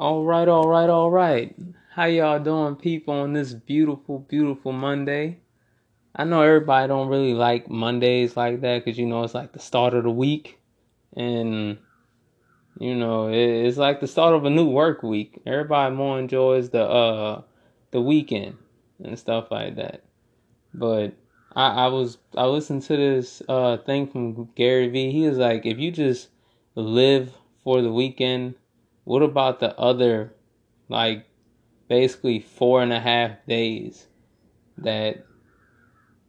All right, all right, all right. How y'all doing, people, on this beautiful, beautiful Monday? I know everybody don't really like Mondays like that because you know it's like the start of the week, and you know it's like the start of a new work week. Everybody more enjoys the uh the weekend and stuff like that. But I, I was I listened to this uh thing from Gary Vee. He was like, if you just live for the weekend what about the other, like, basically four and a half days that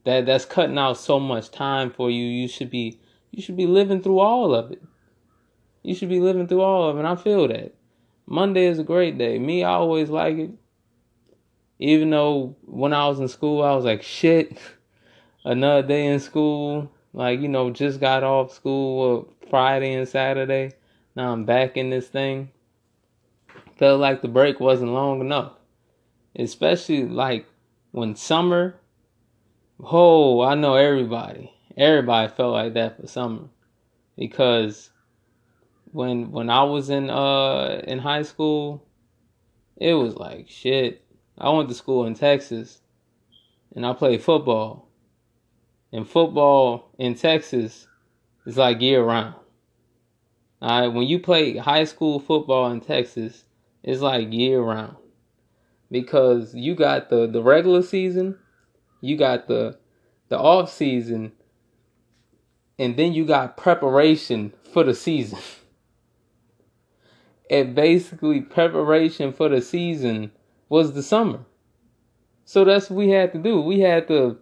that that's cutting out so much time for you? You should be you should be living through all of it. You should be living through all of it. And I feel that. Monday is a great day. Me, I always like it. Even though when I was in school, I was like, shit, another day in school. Like, you know, just got off school Friday and Saturday. Now I'm back in this thing felt like the break wasn't long enough. Especially like when summer, oh, I know everybody. Everybody felt like that for summer. Because when when I was in uh in high school, it was like shit. I went to school in Texas and I played football. And football in Texas is like year round. All right, when you play high school football in Texas, it's like year round because you got the the regular season, you got the the off season, and then you got preparation for the season. and basically preparation for the season was the summer. So that's what we had to do. We had to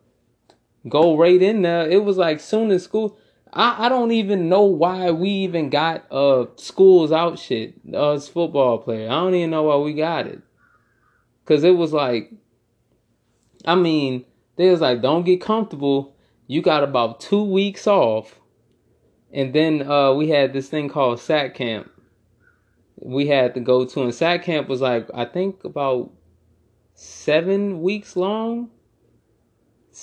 go right in there. It was like soon as school I, I don't even know why we even got uh schools out shit us football player. I don't even know why we got it. Cause it was like I mean, they was like, don't get comfortable. You got about two weeks off. And then uh we had this thing called SAT camp. We had to go to and SAT camp was like I think about seven weeks long.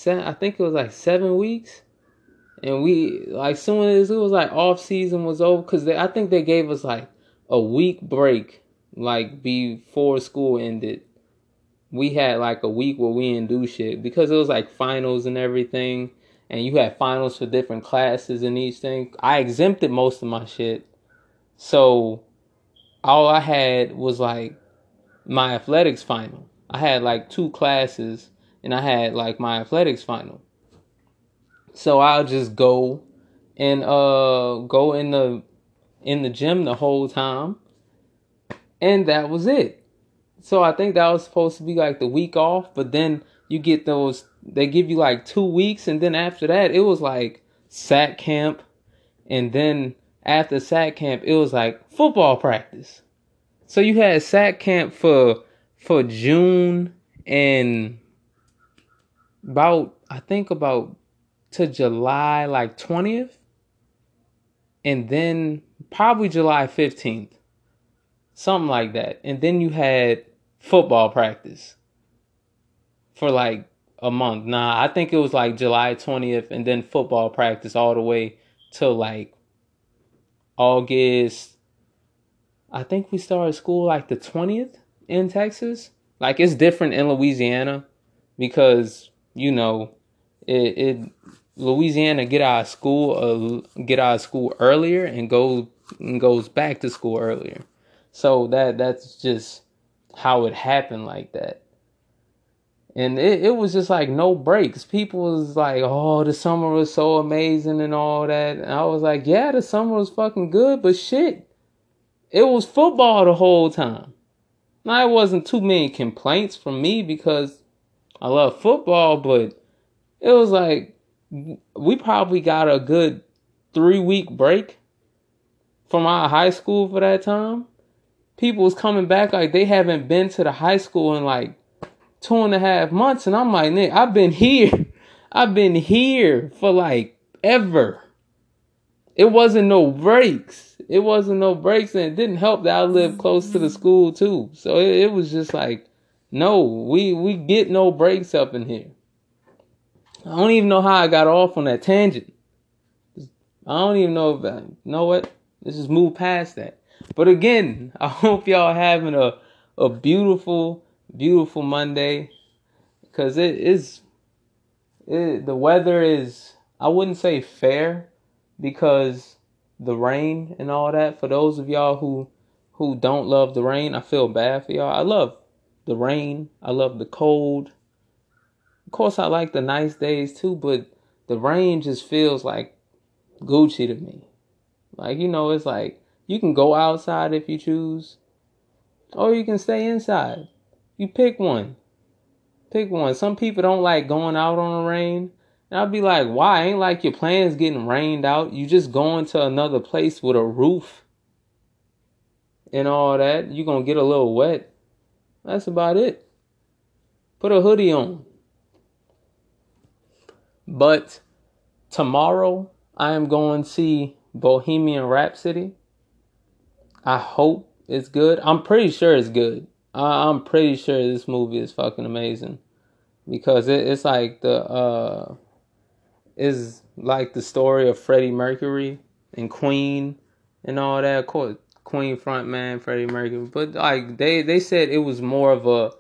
I think it was like seven weeks and we like soon as it was like off season was over because I think they gave us like a week break like before school ended. We had like a week where we didn't do shit because it was like finals and everything, and you had finals for different classes and each thing. I exempted most of my shit, so all I had was like my athletics final. I had like two classes, and I had like my athletics final. So I'll just go and uh go in the in the gym the whole time. And that was it. So I think that was supposed to be like the week off, but then you get those they give you like 2 weeks and then after that it was like sack camp and then after sack camp it was like football practice. So you had sack camp for for June and about I think about to July like 20th and then probably July 15th. Something like that. And then you had football practice for like a month. Nah, I think it was like July 20th and then football practice all the way till like August. I think we started school like the 20th in Texas. Like it's different in Louisiana because, you know, it, it Louisiana get out of school uh, get out of school earlier and go and goes back to school earlier. So that that's just how it happened like that. And it, it was just like no breaks. People was like, oh, the summer was so amazing and all that. And I was like, yeah, the summer was fucking good, but shit, it was football the whole time. Now, it wasn't too many complaints from me because I love football, but it was like we probably got a good three week break from our high school for that time. People was coming back like they haven't been to the high school in like two and a half months, and I'm like, Nick, I've been here. I've been here for like ever. It wasn't no breaks. It wasn't no breaks, and it didn't help that I lived close to the school too. So it, it was just like, no, we we get no breaks up in here. I don't even know how I got off on that tangent. I don't even know if I, you know what. Let's just move past that. But again, I hope y'all having a a beautiful, beautiful Monday. Cause it is it, the weather is I wouldn't say fair because the rain and all that. For those of y'all who who don't love the rain, I feel bad for y'all. I love the rain. I love the cold. Course, I like the nice days too, but the rain just feels like Gucci to me. Like, you know, it's like you can go outside if you choose, or you can stay inside. You pick one. Pick one. Some people don't like going out on the rain. And I'll be like, why? Ain't like your plans getting rained out. You just going to another place with a roof and all that. You're going to get a little wet. That's about it. Put a hoodie on. But tomorrow, I am going to see Bohemian Rhapsody. I hope it's good. I'm pretty sure it's good. I'm pretty sure this movie is fucking amazing because it, it's like the uh, is like the story of Freddie Mercury and Queen and all that. Of course, Queen frontman Freddie Mercury, but like they they said it was more of a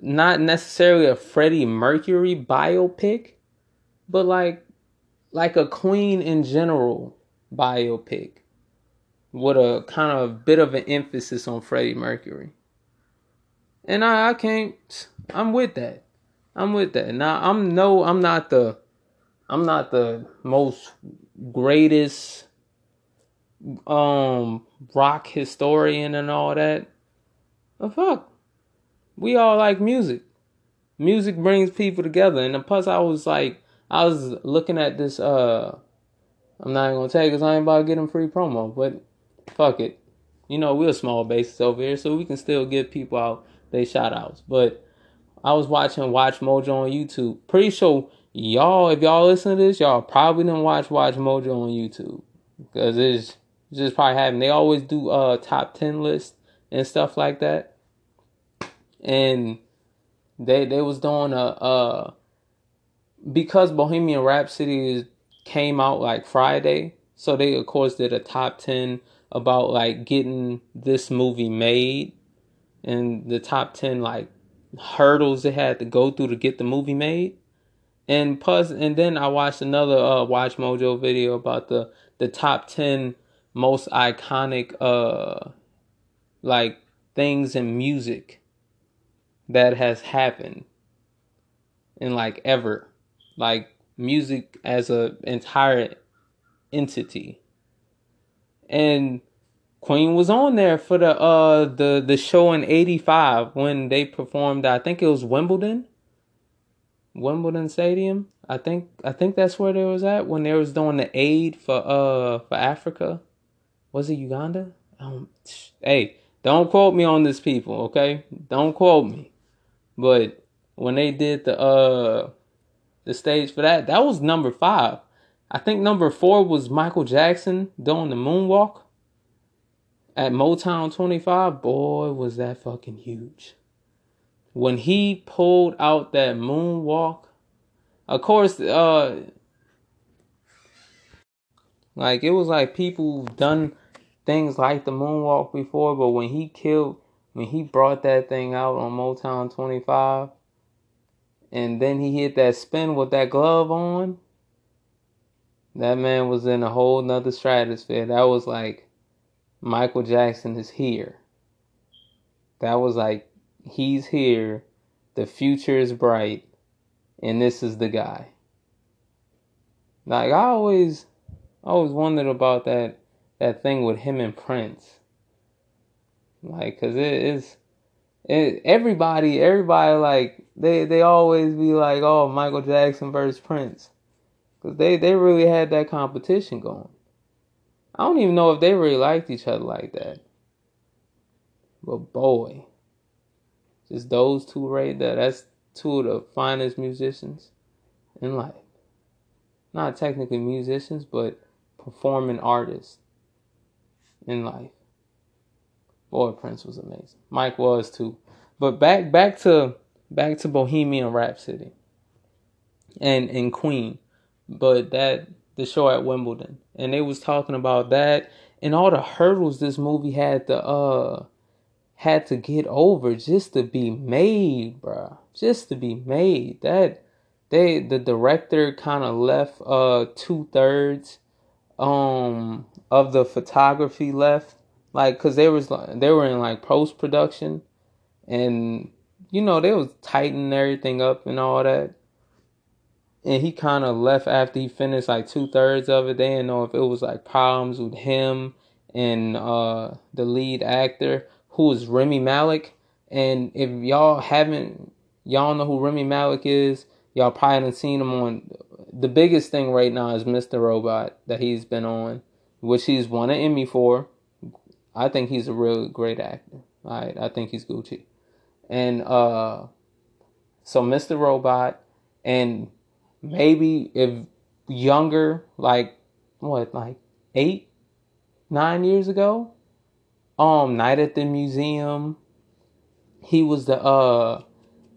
not necessarily a Freddie Mercury biopic, but like like a Queen in general biopic with a kind of bit of an emphasis on Freddie Mercury. And I, I can't I'm with that. I'm with that. Now I'm no I'm not the I'm not the most greatest um rock historian and all that. But fuck. We all like music. Music brings people together. And plus I was like I was looking at this uh I'm not gonna tell you because I ain't about to get them free promo, but fuck it. You know, we're a small basis over here, so we can still give people out they shout outs. But I was watching Watch Mojo on YouTube. Pretty sure y'all, if y'all listen to this, y'all probably didn't watch Watch Mojo on YouTube because it's just probably having. They always do uh top ten lists and stuff like that, and they they was doing a uh because Bohemian Rhapsody came out like Friday, so they of course did a top ten about like getting this movie made and the top ten like hurdles they had to go through to get the movie made. And plus, and then I watched another uh, Watch Mojo video about the the top ten most iconic uh like things in music that has happened in like ever like music as a entire entity. And Queen was on there for the uh the the show in 85 when they performed I think it was Wimbledon. Wimbledon Stadium. I think I think that's where they was at when they was doing the aid for uh for Africa. Was it Uganda? Um hey don't quote me on this people okay? Don't quote me. But when they did the uh the stage for that. That was number 5 I think number 4 was Michael Jackson doing the moonwalk at Motown 25, boy, was that fucking huge. When he pulled out that moonwalk, of course, uh, like it was like people done things like the moonwalk before, but when he killed, when he brought that thing out on Motown 25, and then he hit that spin with that glove on, that man was in a whole nother stratosphere. That was like Michael Jackson is here. That was like, he's here, the future is bright, and this is the guy. Like I always, always wondered about that that thing with him and Prince. Like, cause it is, it, everybody, everybody like they they always be like, oh, Michael Jackson versus Prince, cause they they really had that competition going. I don't even know if they really liked each other like that. But boy, just those two right there, that's two of the finest musicians in life. Not technically musicians, but performing artists in life. Boy, Prince was amazing. Mike was too. But back back to back to Bohemian Rhapsody and and Queen. But that the show at Wimbledon, and they was talking about that and all the hurdles this movie had to uh had to get over just to be made, bruh. Just to be made. That they the director kind of left uh two thirds um of the photography left, like because they was like they were in like post production, and you know they was tightening everything up and all that. And he kind of left after he finished like two thirds of it. They didn't know if it was like problems with him and uh the lead actor who is Rami Malek. And if y'all haven't, y'all know who Rami Malek is. Y'all probably haven't seen him on. The biggest thing right now is Mr. Robot that he's been on, which he's won an Emmy for. I think he's a real great actor. I I think he's Gucci, and uh, so Mr. Robot, and maybe if younger, like what, like eight, nine years ago, um, Night at the Museum. He was the uh,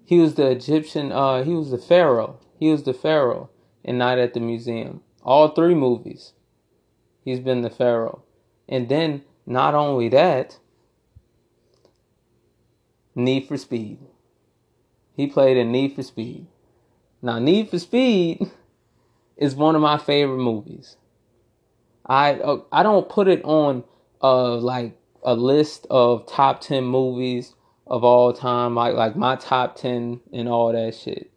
he was the Egyptian. Uh, he was the pharaoh. He was the pharaoh in Night at the Museum. All three movies, he's been the pharaoh, and then not only that, Need for Speed. He played in Need for Speed. Now, Need for Speed is one of my favorite movies. I uh, I don't put it on uh like a list of top 10 movies of all time, like like my top 10 and all that shit.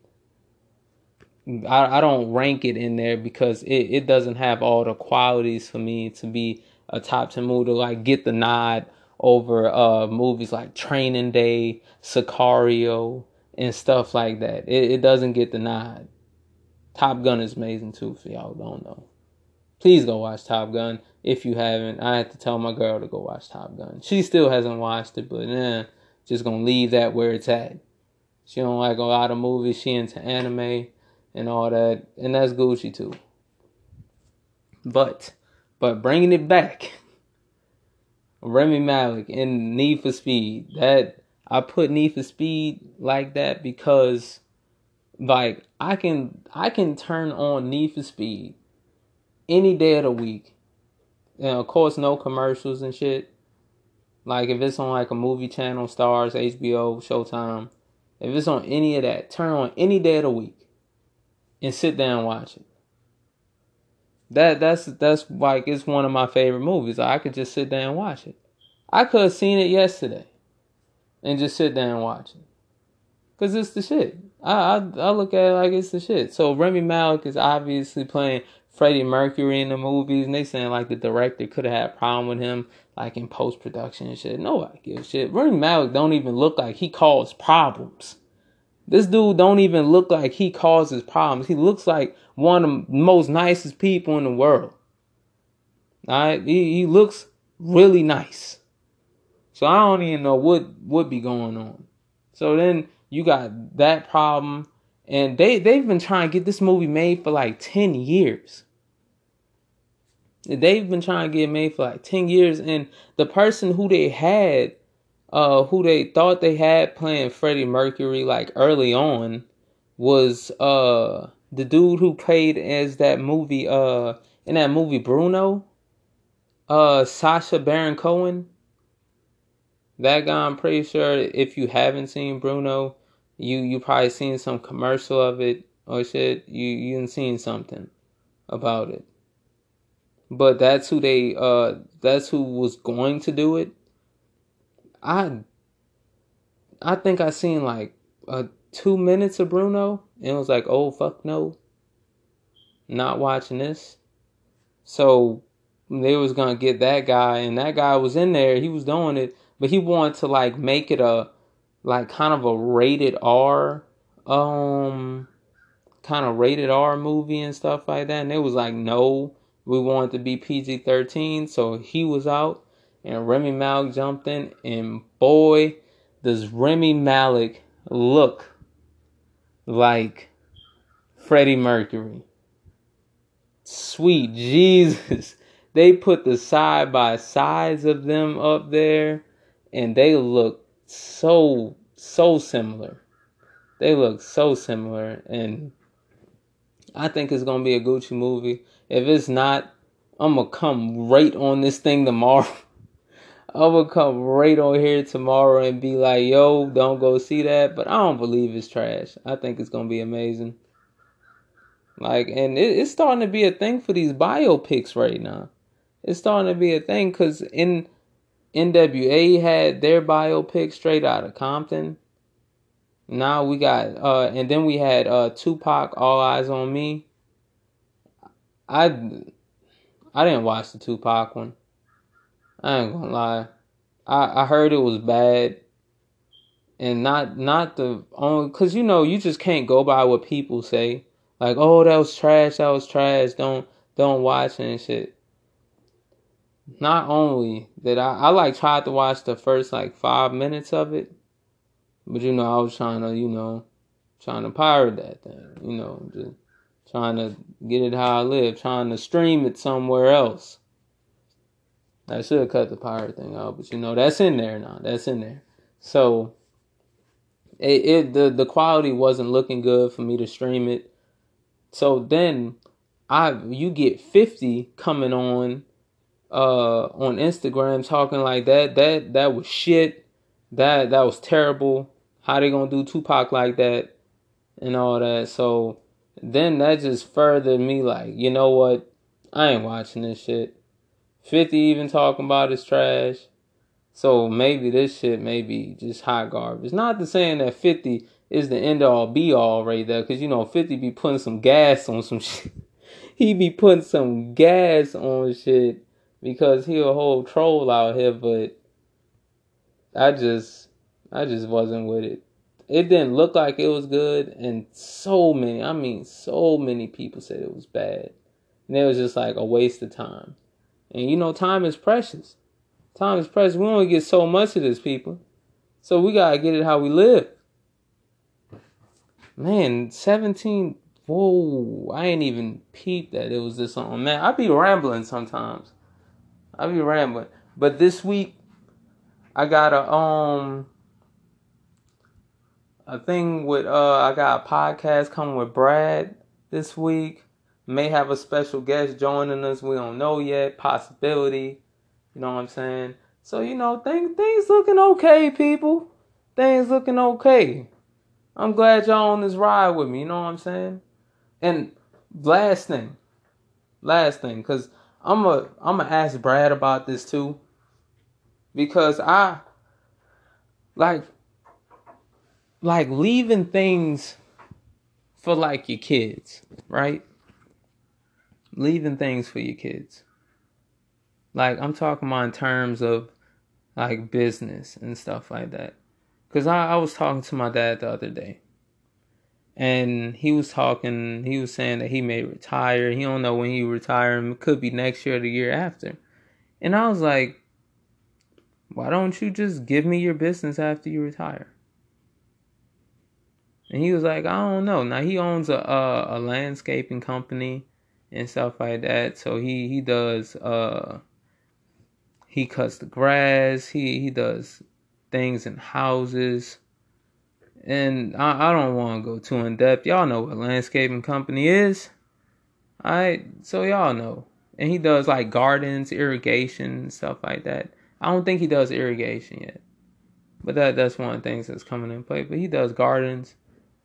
I, I don't rank it in there because it, it doesn't have all the qualities for me to be a top 10 movie to like get the nod over uh movies like Training Day, Sicario, and stuff like that. It, it doesn't get the nod. Top Gun is amazing too, for y'all don't know. Please go watch Top Gun if you haven't. I had to tell my girl to go watch Top Gun. She still hasn't watched it, but eh, just gonna leave that where it's at. She don't like a lot of movies. She into anime and all that, and that's Gucci too. But, but bringing it back, Rami Malek in Need for Speed. That I put Need for Speed like that because, like, I can I can turn on Need for Speed any day of the week. And of course, no commercials and shit. Like if it's on like a movie channel, Starz, HBO, Showtime, if it's on any of that, turn on any day of the week and sit down and watch it. That that's that's like it's one of my favorite movies. I could just sit there and watch it. I could have seen it yesterday and just sit there and watch it. Cause it's the shit. I, I I look at it like it's the shit. So Rami Malek is obviously playing Freddie Mercury in the movies, and they saying like the director could have had a problem with him, like in post production and shit. Nobody gives shit. Rami Malek don't even look like he caused problems. This dude don't even look like he causes problems. He looks like one of the most nicest people in the world. Alright, he, he looks really nice. So I don't even know what would be going on. So then you got that problem, and they they've been trying to get this movie made for like ten years. They've been trying to get made for like 10 years. And the person who they had, uh, who they thought they had playing Freddie Mercury like early on was uh the dude who played as that movie uh in that movie Bruno. Uh Sacha Baron Cohen. That guy I'm pretty sure if you haven't seen Bruno, you you probably seen some commercial of it or shit. You you seen something about it but that's who they uh that's who was going to do it i i think i seen like uh two minutes of bruno and was like oh fuck no. Not watching this. So they was gonna get that guy and that guy was in there. He was doing it but he wanted to like make it a like kind of a rated r um kind of rated r movie and stuff like that. And it was like no we wanted to be PG 13, so he was out, and Rami Malek jumped in, and boy, does Rami Malek look like Freddie Mercury. Sweet Jesus. They put the side by sides of them up there, and they look so, so similar. They look so similar, and I think it's gonna be a Gucci movie. If it's not, I'm gonna come right on this thing tomorrow. I'm gonna come right on here tomorrow and be like, yo, don't go see that. But I don't believe it's trash. I think it's gonna be amazing. Like, and it, it's starting to be a thing for these biopics right now. It's starting to be a thing because in NWA had their biopic straight out of Compton. Now we got, uh, and then we had uh, Tupac, All Eyez on Me. I, I didn't watch the Tupac one. I ain't gonna lie. I I heard it was bad, and not not the only because you know you just can't go by what people say. Like, oh, that was trash. That was trash. Don't don't watch and shit. Not only did I I like tried to watch the first like five minutes of it, but you know I was trying to you know trying to pirate that thing. You know just trying to get it how I live. Trying to stream it somewhere else. I should have cut the pirate thing out, but you know that's in there now. That's in there. So it, it the the quality wasn't looking good for me to stream it. So then I you get 50 coming on uh on Instagram talking like that. That that was shit. That that was terrible. How they gonna do Tupac like that and all that. So then that just furthered me like, you know what? I ain't watching this shit. 50 even talking about is trash. So maybe this shit may be just hot garbage. Not to saying that 50 is the end all be all right there, because you know 50 be putting some gas on some shit. he be putting some gas on shit because he a whole troll out here, but I just I just wasn't with it. It didn't look like it was good, and so many, I mean so many people said it was bad. And it was just like a waste of time. And you know, time is precious. Time is precious. We only get so much of this, people. So we gotta get it how we live. Man, 17. Whoa, I ain't even peeped that it was this on. Man, I be rambling sometimes. I be rambling. But this week, I got a um a thing with uh I got a podcast coming with Brad this week. May have a special guest joining us. We don't know yet. Possibility. You know what I'm saying? So, you know, things things looking okay, people. Things looking okay. I'm glad y'all on this ride with me, you know what I'm saying? And last thing. Last thing, cause I'm a I'm gonna ask Brad about this too. Because I like like leaving things for like your kids, right? Leaving things for your kids. Like I'm talking about in terms of like business and stuff like that. Cause I, I was talking to my dad the other day. And he was talking he was saying that he may retire. He don't know when he retire. It could be next year or the year after. And I was like, why don't you just give me your business after you retire? And he was like, I don't know. Now he owns a a, a landscaping company and stuff like that. So he he does uh he cuts the grass, he he does things in houses. And I, I don't want to go too in depth. Y'all know what landscaping company is. Alright, so y'all know. And he does like gardens, irrigation, stuff like that. I don't think he does irrigation yet. But that that's one of the things that's coming in play. But he does gardens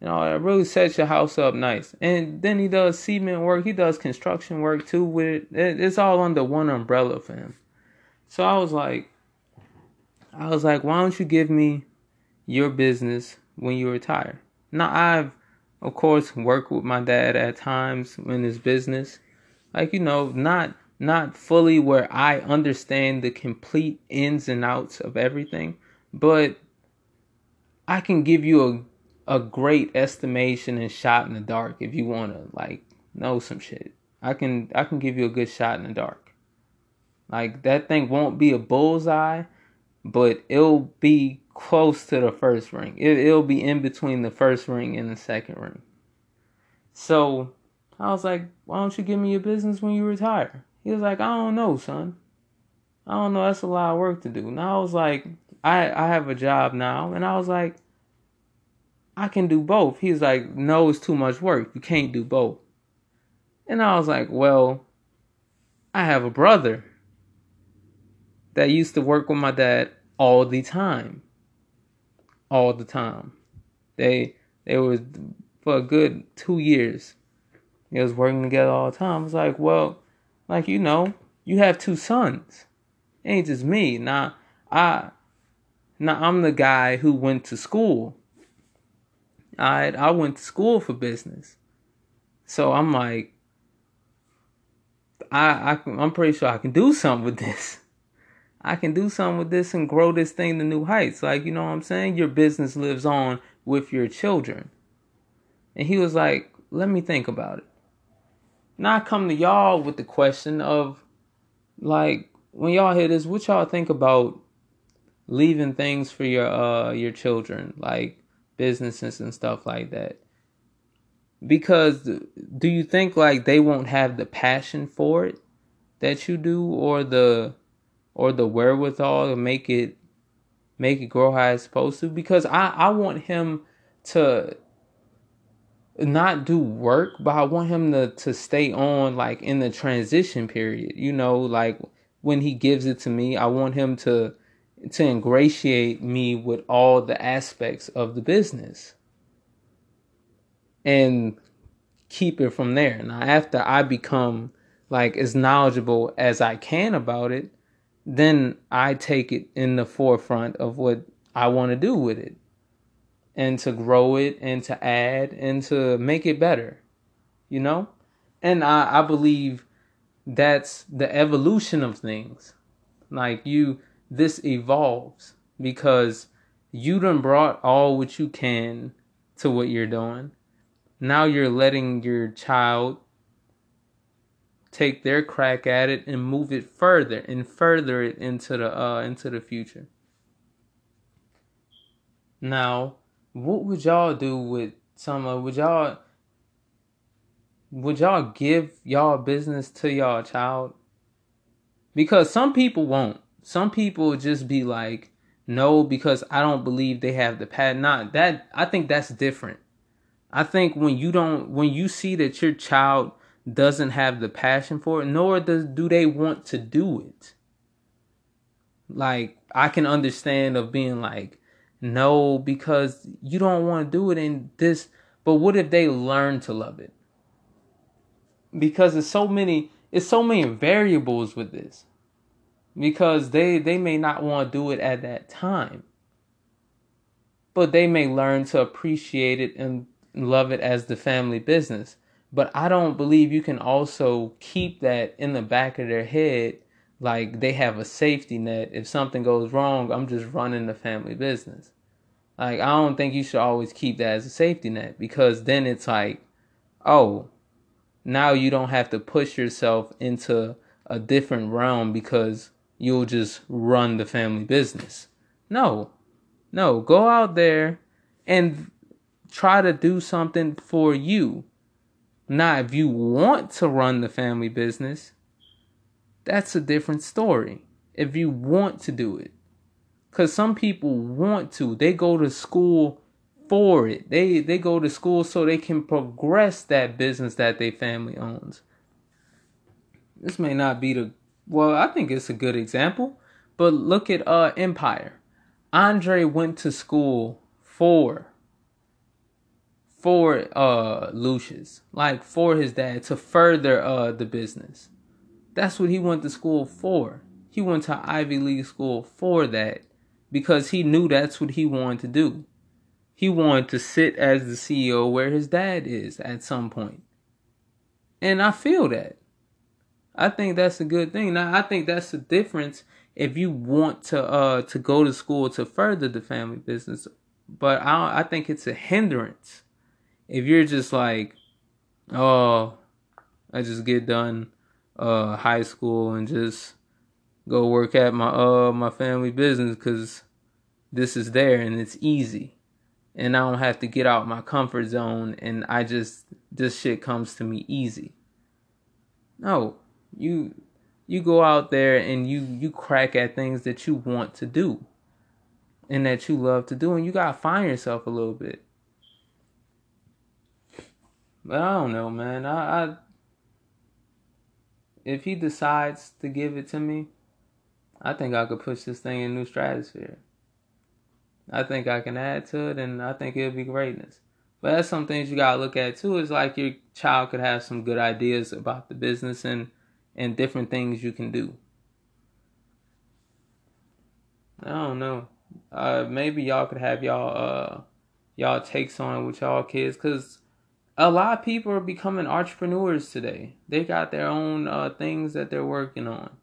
you know, it really sets your house up nice. And then he does cement work. He does construction work too. With it, it's all under one umbrella for him. So I was like, I was like, why don't you give me your business when you retire? Now I've, of course, worked with my dad at times in his business, like you know, not not fully where I understand the complete ins and outs of everything, but I can give you a a great estimation and shot in the dark if you want to like know some shit. I can I can give you a good shot in the dark. Like that thing won't be a bullseye, but it'll be close to the first ring. It, it'll be in between the first ring and the second ring. So I was like, why don't you give me your business when you retire? He was like, I don't know, son. I don't know. That's a lot of work to do. Now I was like, I I have a job now, and I was like, I can do both. He's like, no, it's too much work. You can't do both. And I was like, well, I have a brother that used to work with my dad all the time. All the time. They they was for a good two years. They was working together all the time. I was like, well, like you know, you have two sons. It ain't just me. Now I now I'm the guy who went to school. I I went to school for business. So I'm like I, I I'm pretty sure I can do something with this. I can do something with this and grow this thing to new heights. Like, you know what I'm saying? Your business lives on with your children. And he was like, let me think about it. Now I come to y'all with the question of like when y'all hear this, what y'all think about leaving things for your uh your children, like businesses and stuff like that? Because do you think like they won't have the passion for it that you do or the or the wherewithal to make it make it grow how it's supposed to? Because I, I want him to not do work, but I want him to to stay on like in the transition period. You know, like when he gives it to me, I want him to to ingratiate me with all the aspects of the business and keep it from there. Now after I become like as knowledgeable as I can about it, then I take it in the forefront of what I want to do with it and to grow it and to add and to make it better, you know? And I, I believe that's the evolution of things. Like you, this evolves because you done brought all what you can to what you're doing. Now you're letting your child take their crack at it and move it further and further it into the uh into the future. Now, what would y'all do with some of would y'all would y'all give y'all business to y'all child? Because some people won't. Some people just be like, no, because I don't believe they have the pad. Not that I think that's different. I think when you don't when you see that your child doesn't have the passion for it, nor does do they want to do it. Like I can understand of being like, no, because you don't want to do it in this. But what if they learn to love it? Because it's so many, it's so many variables with this. Because they they may not want to do it at that time, but they may learn to appreciate it and love it as the family business. But I don't believe you can also keep that in the back of their head like they have a safety net. If something goes wrong, I'm just running the family business. Like I don't think you should always keep that as a safety net because then it's like, oh, now you don't have to push yourself into a different realm because you'll just run the family business. No. No, go out there and try to do something for you now, if you want to run the family business, that's a different story. If you want to do it. Cuz some people want to. They go to school for it. They they go to school so they can progress that business that their family owns. This may not be the well, I think it's a good example, but look at uh Empire. Andre went to school for for uh Lucious, like for his dad to further uh the business. That's what he went to school for. He went to Ivy League school for that because he knew that's what he wanted to do. He wanted to sit as the CEO where his dad is at some point. And I feel that. I think that's a good thing. Now I think that's the difference if you want to uh to go to school to further the family business. But I I think it's a hindrance if you're just like, oh, I just get done uh high school and just go work at my uh my family business cuz this is there and it's easy. And I don't have to get out my comfort zone and I just this shit comes to me easy. No, you you go out there and you you crack at things that you want to do and that you love to do and you got to find yourself a little bit But I don't know, man. I, I if he decides to give it to me, I think I could push this thing in new stratosphere. I think I can add to it, and I think it'll be greatness. But that's some things you gotta look at too. Is like your child could have some good ideas about the business and and different things you can do. I don't know. Uh, maybe y'all could have y'all uh y'all takes on with y'all kids, cause a lot of people are becoming entrepreneurs today. They got their own uh, things that they're working on,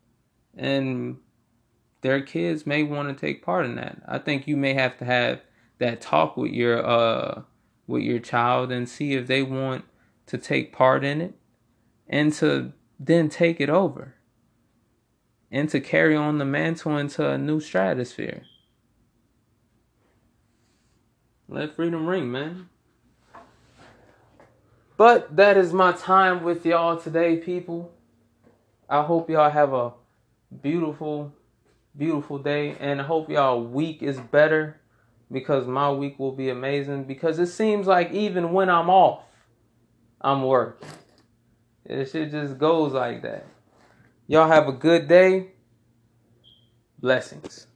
and their kids may want to take part in that. I think you may have to have that talk with your uh with your child and see if they want to take part in it and to then take it over and to carry on the mantle into a new stratosphere. Let freedom ring, man. But that is my time with y'all today, people. I hope y'all have a beautiful, beautiful day. And I hope y'all week is better because my week will be amazing. Because it seems like even when I'm off, I'm working. It shit just goes like that. Y'all have a good day. Blessings.